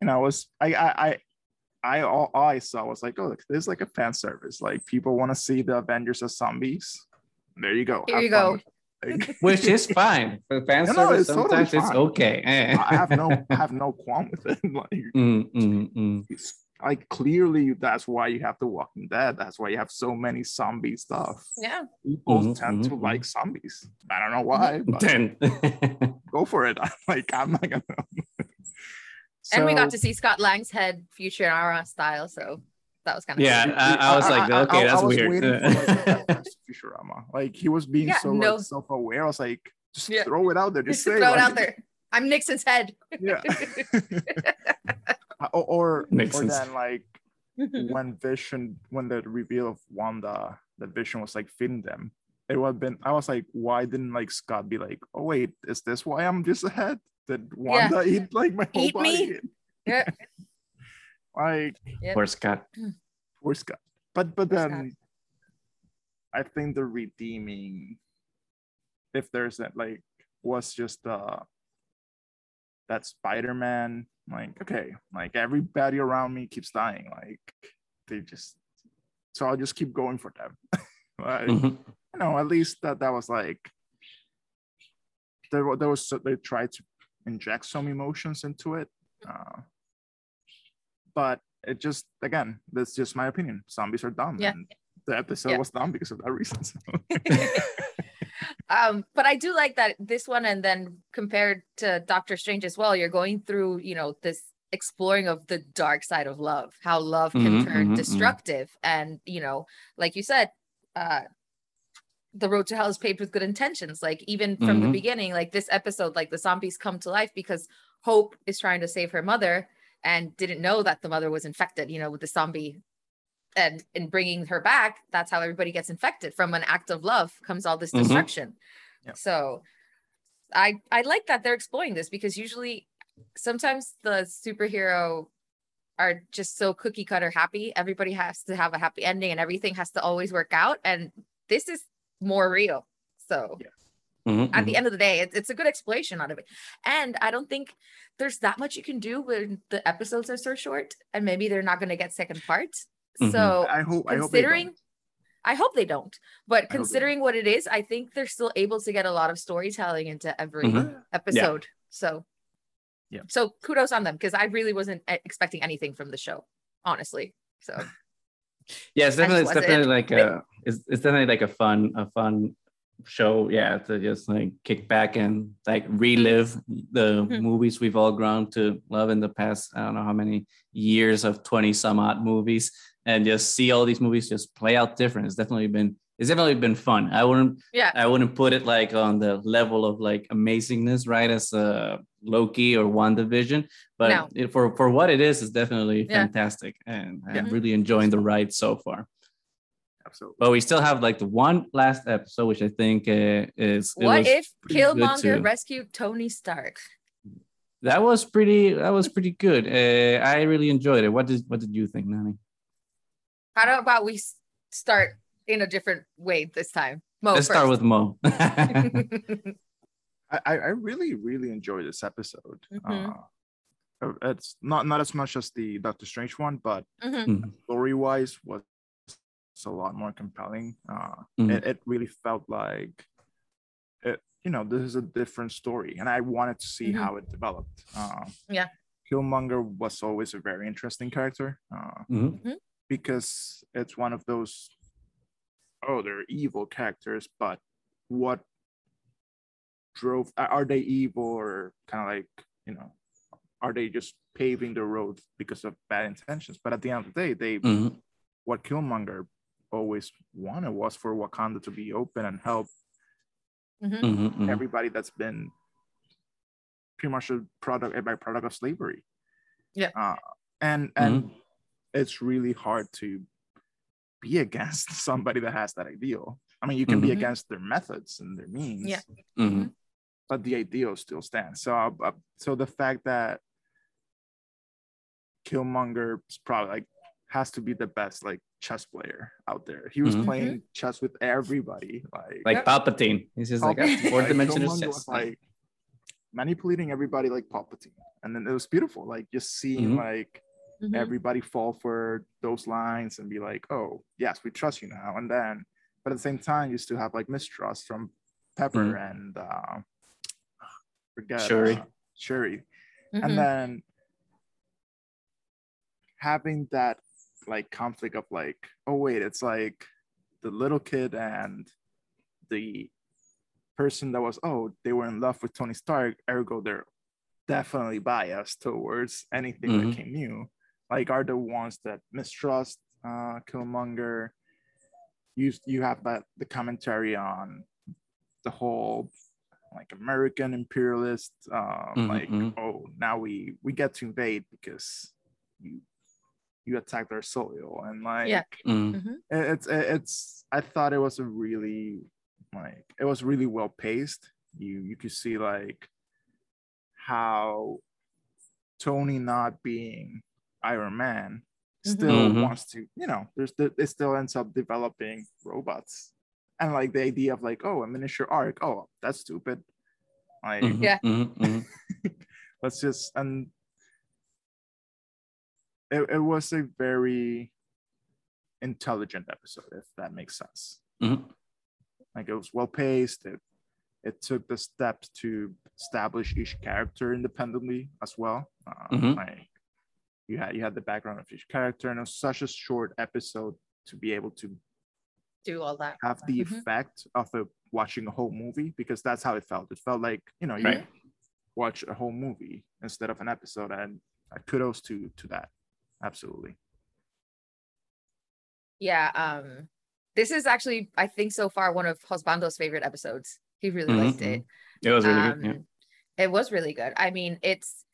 you know, it was I I I I all, all I saw was like, oh, look, there's like a fan service. Like people want to see the Avengers as zombies. There you go. Here Have you go. which is fine for fan no, service. No, sometimes totally it's okay. I have no, I have no qualm with it. like, mm, mm, mm. like clearly that's why you have the walking dead that's why you have so many zombie stuff yeah people mm-hmm, tend mm-hmm. to like zombies i don't know why but then go for it I'm like i'm not gonna so, and we got to see scott lang's head futurama style so that was kind of yeah I, I, was like okay I, that's weird for, like, futurama like he was being yeah, so no. like, self-aware i was like just yeah. throw it out there just, just say throw like, it out there i'm nixon's head yeah uh, or or, or then like when Vision when the reveal of Wanda that Vision was like feeding them, it would have been I was like, why didn't like Scott be like, oh wait, is this why I'm just ahead? Did Wanda yeah. eat like my whole eat body? Me? Yeah. Like yep. poor Scott. Poor Scott. But but then I think the redeeming if there's that like was just uh that Spider-Man like, okay, like everybody around me keeps dying. Like they just so I'll just keep going for them. like, mm-hmm. you know, at least that that was like there, there was they tried to inject some emotions into it. Uh, but it just again, that's just my opinion. Zombies are dumb. Yeah. And the episode yeah. was dumb because of that reason. So. um but i do like that this one and then compared to doctor strange as well you're going through you know this exploring of the dark side of love how love can mm-hmm, turn mm-hmm, mm-hmm. destructive mm-hmm. and you know like you said uh the road to hell is paved with good intentions like even from the mm-hmm. beginning like this episode like the zombies come to life because hope is trying to save her mother and didn't know that the mother was infected you know with the zombie and in bringing her back that's how everybody gets infected from an act of love comes all this mm-hmm. destruction mm-hmm. so i i like that they're exploring this because usually sometimes the superhero are just so cookie cutter happy everybody has to have a happy ending and everything has to always work out and this is more real so yeah. Mm-hmm, at the mm-hmm. end of the day, it's, it's a good explanation out of it. And I don't think there's that much you can do when the episodes are so short and maybe they're not going to get second parts. Mm-hmm. So I hope considering I hope they don't. But considering what it is, I think they're still able to get a lot of storytelling into every mm-hmm. episode. Yeah. So yeah. So kudos on them because I really wasn't expecting anything from the show, honestly. So yeah, it's definitely it's definitely like a it's, it's definitely like a fun a fun show yeah to just like kick back and like relive the mm-hmm. movies we've all grown to love in the past i don't know how many years of 20 some odd movies and just see all these movies just play out different. It's definitely been it's definitely been fun. I wouldn't yeah I wouldn't put it like on the level of like amazingness, right? As a Loki or WandaVision, but no. it, for for what it is, it's definitely yeah. fantastic, and I'm mm-hmm. really enjoying the ride so far. Absolutely. But we still have like the one last episode, which I think uh, is. What if Killmonger rescued Tony Stark? That was pretty. That was pretty good. Uh, I really enjoyed it. What did What did you think, Nani? How about we start in a different way this time? Mo Let's first. start with Mo. I, I really, really enjoyed this episode. Mm-hmm. Uh, it's not not as much as the Doctor Strange one, but mm-hmm. mm-hmm. story wise was a lot more compelling. Uh, mm-hmm. it, it really felt like it, you know, this is a different story, and I wanted to see mm-hmm. how it developed. Uh, yeah, Killmonger was always a very interesting character. Uh, mm-hmm because it's one of those oh they're evil characters but what drove are they evil or kind of like you know are they just paving the road because of bad intentions but at the end of the day they mm-hmm. what killmonger always wanted was for wakanda to be open and help mm-hmm. mm-hmm, mm-hmm. everybody that's been pretty much a product a byproduct of slavery yeah uh, and and mm-hmm it's really hard to be against somebody that has that ideal. I mean, you can mm-hmm. be against their methods and their means, yeah. Mm-hmm. but the ideal still stands. So, uh, so the fact that Killmonger is probably like has to be the best like chess player out there. He was mm-hmm. playing chess with everybody, like like Palpatine. He's just like four dimensional chess. Like manipulating everybody like Palpatine, and then it was beautiful. Like just seeing mm-hmm. like mm-hmm. everybody fall for those lines and be like, oh, yes, we trust you now. And then, but at the same time, you still have like mistrust from Pepper mm-hmm. and uh, forget Shuri. Uh, Shuri. Mm-hmm. And then having that like conflict of like, oh wait, it's like the little kid and the person that was oh they were in love with Tony Stark, ergo they're definitely biased towards anything mm-hmm. that came new. Like are the ones that mistrust uh, Killmonger. You you have that the commentary on the whole like American imperialist, um, mm-hmm. like mm-hmm. oh now we we get to invade because you you attacked our soil and like yeah. Mm-hmm. mm-hmm. it's it's I thought it was a really like it was really well paced. You you could see like how Tony not being Iron Man still mm-hmm. wants to, you know, there's the, it still ends up developing robots. And like the idea of like, oh, a miniature arc, oh, that's stupid. Like, mm-hmm. yeah. Mm-hmm. mm-hmm. let's just and it, it was a very intelligent episode, if that makes sense. Mm-hmm. Like it was well paced. It it took the steps to establish each character independently as well. Uh, mm-hmm. Like you had you had the background of each character, and it was such a short episode to be able to do all that have the mm-hmm. effect of a, watching a whole movie because that's how it felt. It felt like you know you right. watch a whole movie instead of an episode, and uh, kudos to to that. Absolutely. Yeah. Um. This is actually, I think, so far one of Husbando's favorite episodes. He really mm-hmm. liked it. It was really um, good. Yeah. It was really good. I mean, it's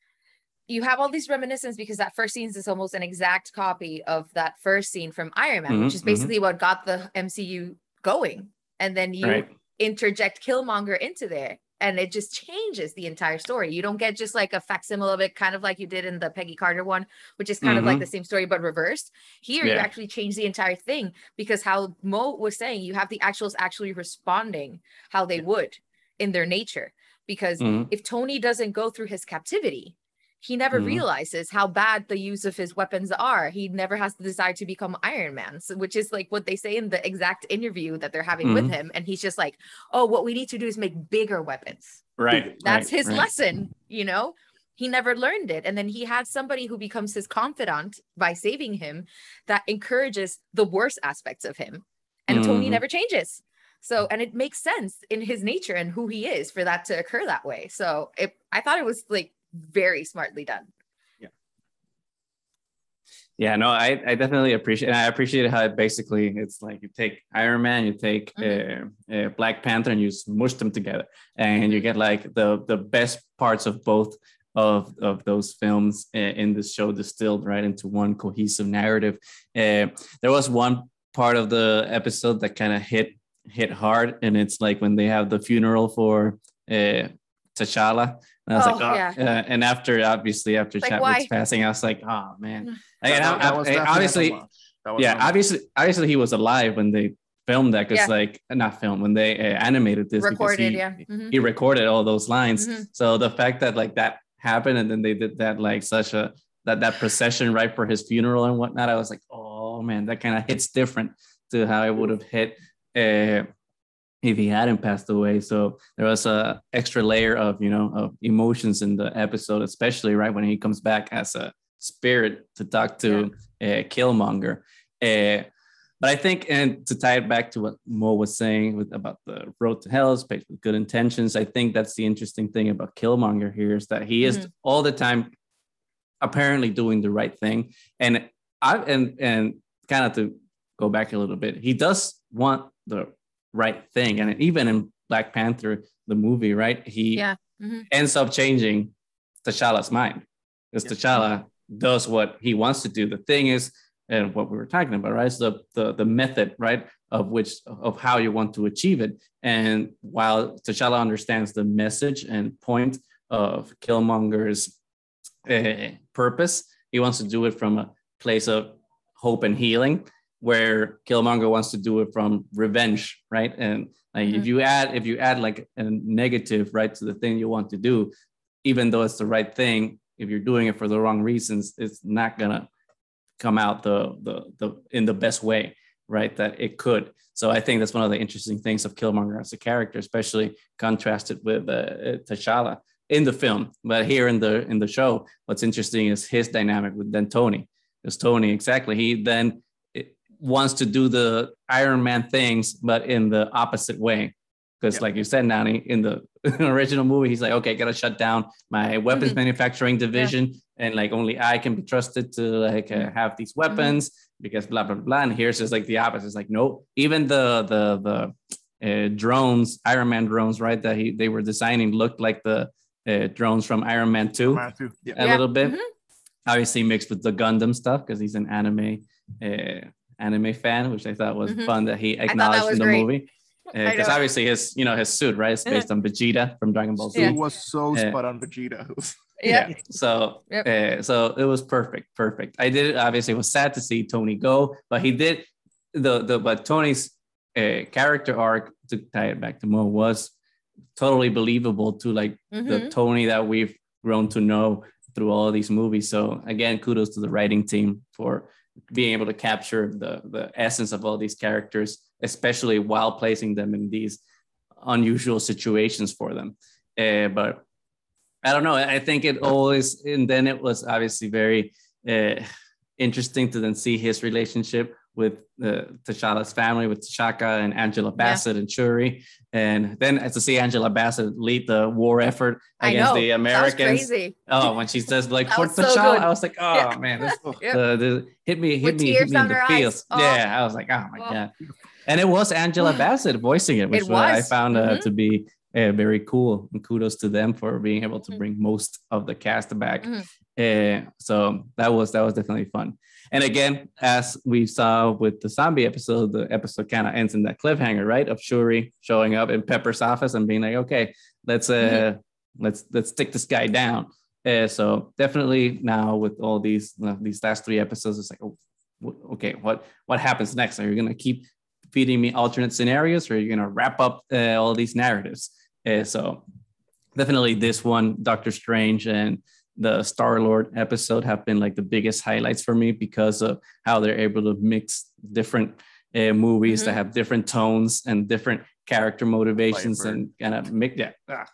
you have all these reminiscences because that first scene is almost an exact copy of that first scene from Iron Man, mm-hmm, which is basically mm-hmm. what got the MCU going. And then you right. interject Killmonger into there and it just changes the entire story. You don't get just like a facsimile of it, kind of like you did in the Peggy Carter one, which is kind mm-hmm. of like mm-hmm. the same story but reversed. Here, yeah. you actually change the entire thing because how Mo was saying, you have the actuals actually responding how they would in their nature. Because mm-hmm. if Tony doesn't go through his captivity, he never mm-hmm. realizes how bad the use of his weapons are. He never has the desire to become Iron Man, so, which is like what they say in the exact interview that they're having mm-hmm. with him. And he's just like, oh, what we need to do is make bigger weapons. Right. That's right, his right. lesson, you know? He never learned it. And then he had somebody who becomes his confidant by saving him that encourages the worst aspects of him. And mm-hmm. Tony never changes. So, and it makes sense in his nature and who he is for that to occur that way. So, it, I thought it was like very smartly done. Yeah. Yeah, no, I, I definitely appreciate and I appreciate how it basically it's like you take Iron Man, you take mm-hmm. uh, uh, Black Panther and you smush them together and you get like the the best parts of both of, of those films uh, in this show distilled right into one cohesive narrative. Uh, there was one part of the episode that kind of hit hit hard and it's like when they have the funeral for uh, T'Challa and I was oh, like, oh, yeah. Uh, and after obviously after like, Chadwick's passing, I was like, oh man. Mm. And that, that I, obviously, yeah, obviously, obviously he was alive when they filmed that because yeah. like not filmed when they uh, animated this recorded he, yeah mm-hmm. he recorded all those lines mm-hmm. so the fact that like that happened and then they did that like such a that that procession right for his funeral and whatnot i was like oh man that kind of hits different to how it would have hit uh, if he hadn't passed away. So there was a extra layer of you know of emotions in the episode, especially right when he comes back as a spirit to talk to yeah. uh, Killmonger. Uh, but I think, and to tie it back to what Mo was saying with, about the road to hell is paved with good intentions, I think that's the interesting thing about Killmonger here is that he is mm-hmm. all the time apparently doing the right thing, and I and and kind of to go back a little bit, he does want the right thing. And even in Black Panther, the movie, right? He yeah. mm-hmm. ends up changing T'Challa's mind. Because yeah. T'Challa does what he wants to do. The thing is, and what we were talking about, right? Is the, the the method, right, of which of how you want to achieve it. And while T'Challa understands the message and point of Killmonger's uh, purpose, he wants to do it from a place of hope and healing where Killmonger wants to do it from revenge, right? And like mm-hmm. if you add if you add like a negative right to the thing you want to do, even though it's the right thing, if you're doing it for the wrong reasons, it's not gonna come out the the the in the best way, right? That it could. So I think that's one of the interesting things of Killmonger as a character, especially contrasted with uh, T'Challa in the film. But here in the in the show, what's interesting is his dynamic with D'Antoni It's Tony, exactly. He then wants to do the Iron Man things, but in the opposite way. Because, like you said, Nani, in the original movie, he's like, okay, gotta shut down my weapons mm-hmm. manufacturing division, yeah. and like only I can be trusted to like uh, mm-hmm. have these mm-hmm. weapons mm-hmm. because blah blah blah. And here's just like the opposite. It's like, no, even the the the uh, drones, Iron Man drones, right? That he they were designing looked like the uh, drones from Iron Man 2, Iron Man 2. Yeah. a yeah. little bit. Mm-hmm. Obviously mixed with the Gundam stuff because he's an anime uh, anime fan, which I thought was mm-hmm. fun that he acknowledged that in the great. movie. Because uh, obviously his, you know, his suit, right, is based on Vegeta from Dragon Ball Z. It was so uh, spot on Vegeta. yeah. yeah. So, yep. uh, so it was perfect, perfect. I did obviously was sad to see Tony go, but he did the the but Tony's uh, character arc to tie it back to Mo was totally believable to like mm-hmm. the Tony that we've grown to know through all of these movies. So again, kudos to the writing team for being able to capture the the essence of all these characters, especially while placing them in these unusual situations for them. Uh, but I don't know. I think it always, and then it was obviously very uh, interesting to then see his relationship with uh, T'Challa's family, with T'Chaka and Angela Bassett yeah. and Shuri, and then to see Angela Bassett lead the war effort against the Americans. Oh, when she says like for T'Challa, so I was like, oh yeah. man, this, the, hit me, hit with me, hit me in the feels. Oh. Yeah, I was like, oh my oh. god, and it was Angela Bassett voicing it, which it I found uh, mm-hmm. to be uh, very cool. And kudos to them for being able to mm-hmm. bring most of the cast back. Mm-hmm. Uh, so that was that was definitely fun. And again, as we saw with the zombie episode, the episode kind of ends in that cliffhanger, right? Of Shuri showing up in Pepper's office and being like, "Okay, let's uh, mm-hmm. let's let's take this guy down." Uh, so definitely now with all these these last three episodes, it's like, oh, okay, what what happens next? Are you gonna keep feeding me alternate scenarios, or are you gonna wrap up uh, all these narratives? Uh, so definitely this one, Doctor Strange and the Star Lord episode have been like the biggest highlights for me because of how they're able to mix different uh, movies mm-hmm. that have different tones and different character motivations and kind of make that. Ah.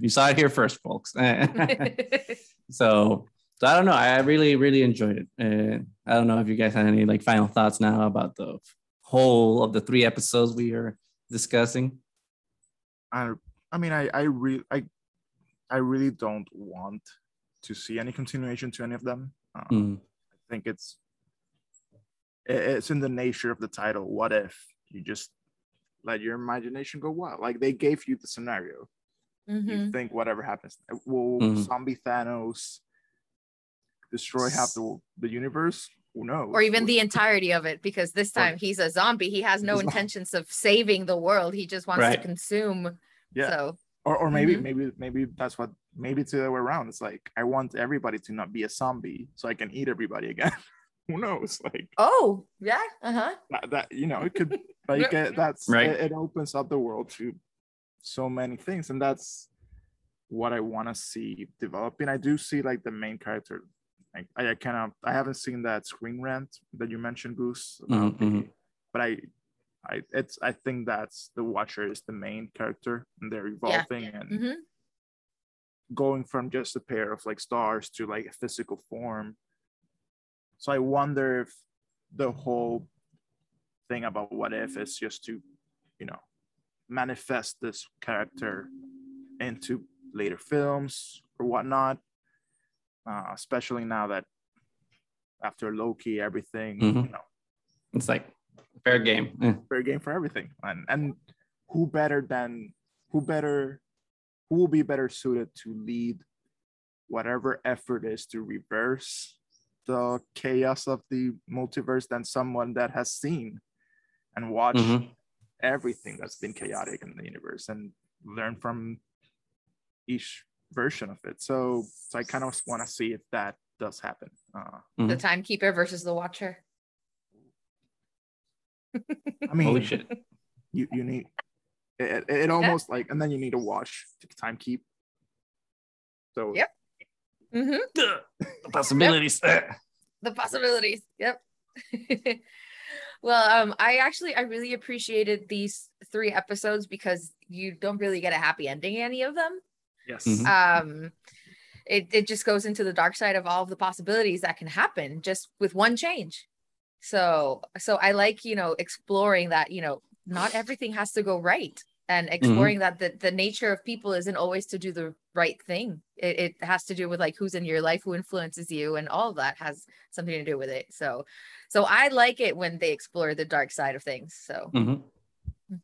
You saw it here first, folks. so, so I don't know. I really, really enjoyed it. Uh, I don't know if you guys have any like final thoughts now about the whole of the three episodes we are discussing. I, I mean, I, I really, I I really don't want to see any continuation to any of them. Um, mm. I think it's it's in the nature of the title. What if you just let your imagination go wild? Like they gave you the scenario. Mm-hmm. You think whatever happens, will mm-hmm. zombie Thanos destroy half the the universe? Who knows? Or even the entirety of it, because this time he's a zombie. He has no intentions of saving the world. He just wants right. to consume. Yeah. So or, or maybe mm-hmm. maybe maybe that's what maybe it's the other way around. It's like i want everybody to not be a zombie so i can eat everybody again. Who knows? Like oh yeah uh-huh. that, that you know it could like that's right. it, it, opens up the world to so many things and that's what i want to see developing. I do see like the main character like i, I kind of i haven't seen that screen rant that you mentioned goose mm-hmm. but i I it's I think that's the Watcher is the main character and they're evolving yeah. and mm-hmm. going from just a pair of like stars to like a physical form. So I wonder if the whole thing about what if is just to, you know, manifest this character into later films or whatnot. Uh, especially now that after Loki, everything, mm-hmm. you know, it's like fair game. Yeah. Fair game for everything. And and who better than who better who will be better suited to lead whatever effort is to reverse the chaos of the multiverse than someone that has seen and watched mm-hmm. everything that's been chaotic in the universe and learn from each version of it. So, so I kind of want to see if that does happen. Uh, mm-hmm. The timekeeper versus the watcher. I mean, holy shit. You you need it, it almost yeah. like, and then you need to watch to time keep. So yep. Mm-hmm. The, the possibilities. Yep. the possibilities. Yep. well, um, I actually I really appreciated these three episodes because you don't really get a happy ending in any of them. Yes. Mm-hmm. Um it, it just goes into the dark side of all of the possibilities that can happen just with one change so so i like you know exploring that you know not everything has to go right and mm-hmm. exploring mm-hmm. that the, the nature of people isn't always to do the right thing it, it has to do with like who's in your life who influences you and all of that has something to do with it so so i like it when they explore the dark side of things so mm-hmm.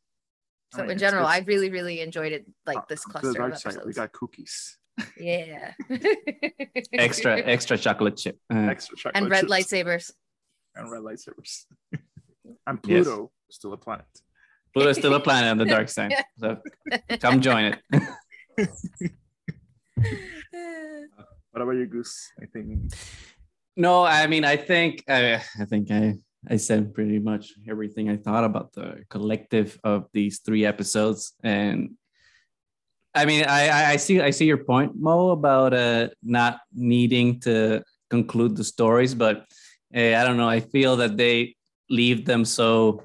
so in general i really really enjoyed it like this cluster the dark side we got cookies yeah extra extra chocolate chip uh, extra chocolate and red chips. lightsabers and red lightsabers and pluto yes. still a planet Pluto's still a planet on the dark side. So come join it. what about you, Goose? I think. No, I mean, I think I, I think I I said pretty much everything I thought about the collective of these three episodes, and I mean, I I see I see your point, Mo, about uh not needing to conclude the stories, but uh, I don't know. I feel that they leave them so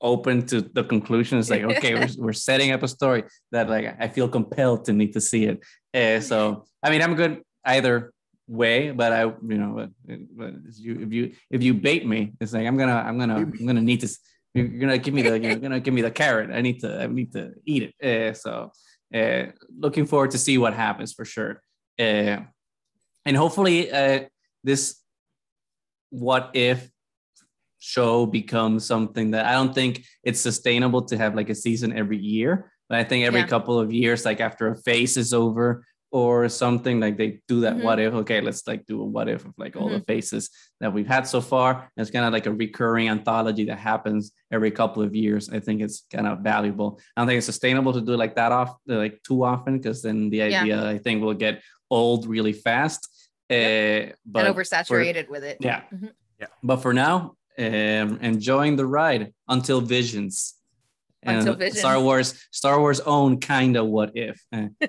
open to the conclusions like, okay, we're, we're setting up a story that like I feel compelled to need to see it. Uh, so I mean, I'm good either way, but I, you know, but, but you, if you if you bait me, it's like I'm gonna I'm gonna I'm gonna need to. You're gonna give me the you're gonna give me the carrot. I need to I need to eat it. Uh, so uh, looking forward to see what happens for sure. Uh, and hopefully uh, this what if show becomes something that I don't think it's sustainable to have like a season every year. But I think every yeah. couple of years, like after a phase is over or something, like they do that mm-hmm. what if. Okay, let's like do a what if of like all mm-hmm. the phases that we've had so far. And it's kind of like a recurring anthology that happens every couple of years. I think it's kind of valuable. I don't think it's sustainable to do like that off like too often because then the idea yeah. I think will get old really fast. Yep. Uh, but and oversaturated for, with it. Yeah. Mm-hmm. Yeah. But for now, um, enjoying the ride until Visions. And until Visions. Star Wars, Star Wars own kind of what if. Eh.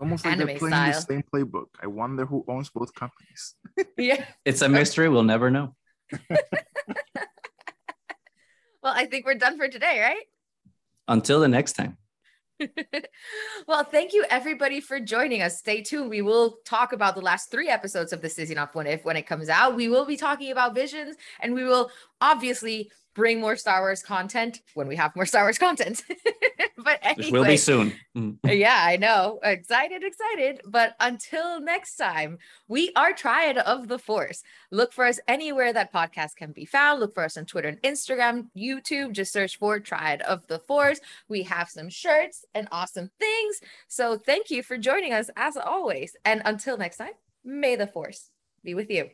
Almost like Anime they're playing style. the same playbook. I wonder who owns both companies. yeah. It's a mystery. We'll never know. well, I think we're done for today, right? Until the next time. well, thank you everybody for joining us. Stay tuned. We will talk about the last three episodes of the Season Off When If when it comes out. We will be talking about visions and we will obviously bring more Star Wars content when we have more Star Wars content. but anyway, will be soon. Mm. yeah, I know. Excited, excited. But until next time, we are Triad of the Force. Look for us anywhere that podcast can be found. Look for us on Twitter and Instagram, YouTube. Just search for Triad of the Force. We have some shirts and awesome things. So thank you for joining us as always. And until next time, may the Force be with you.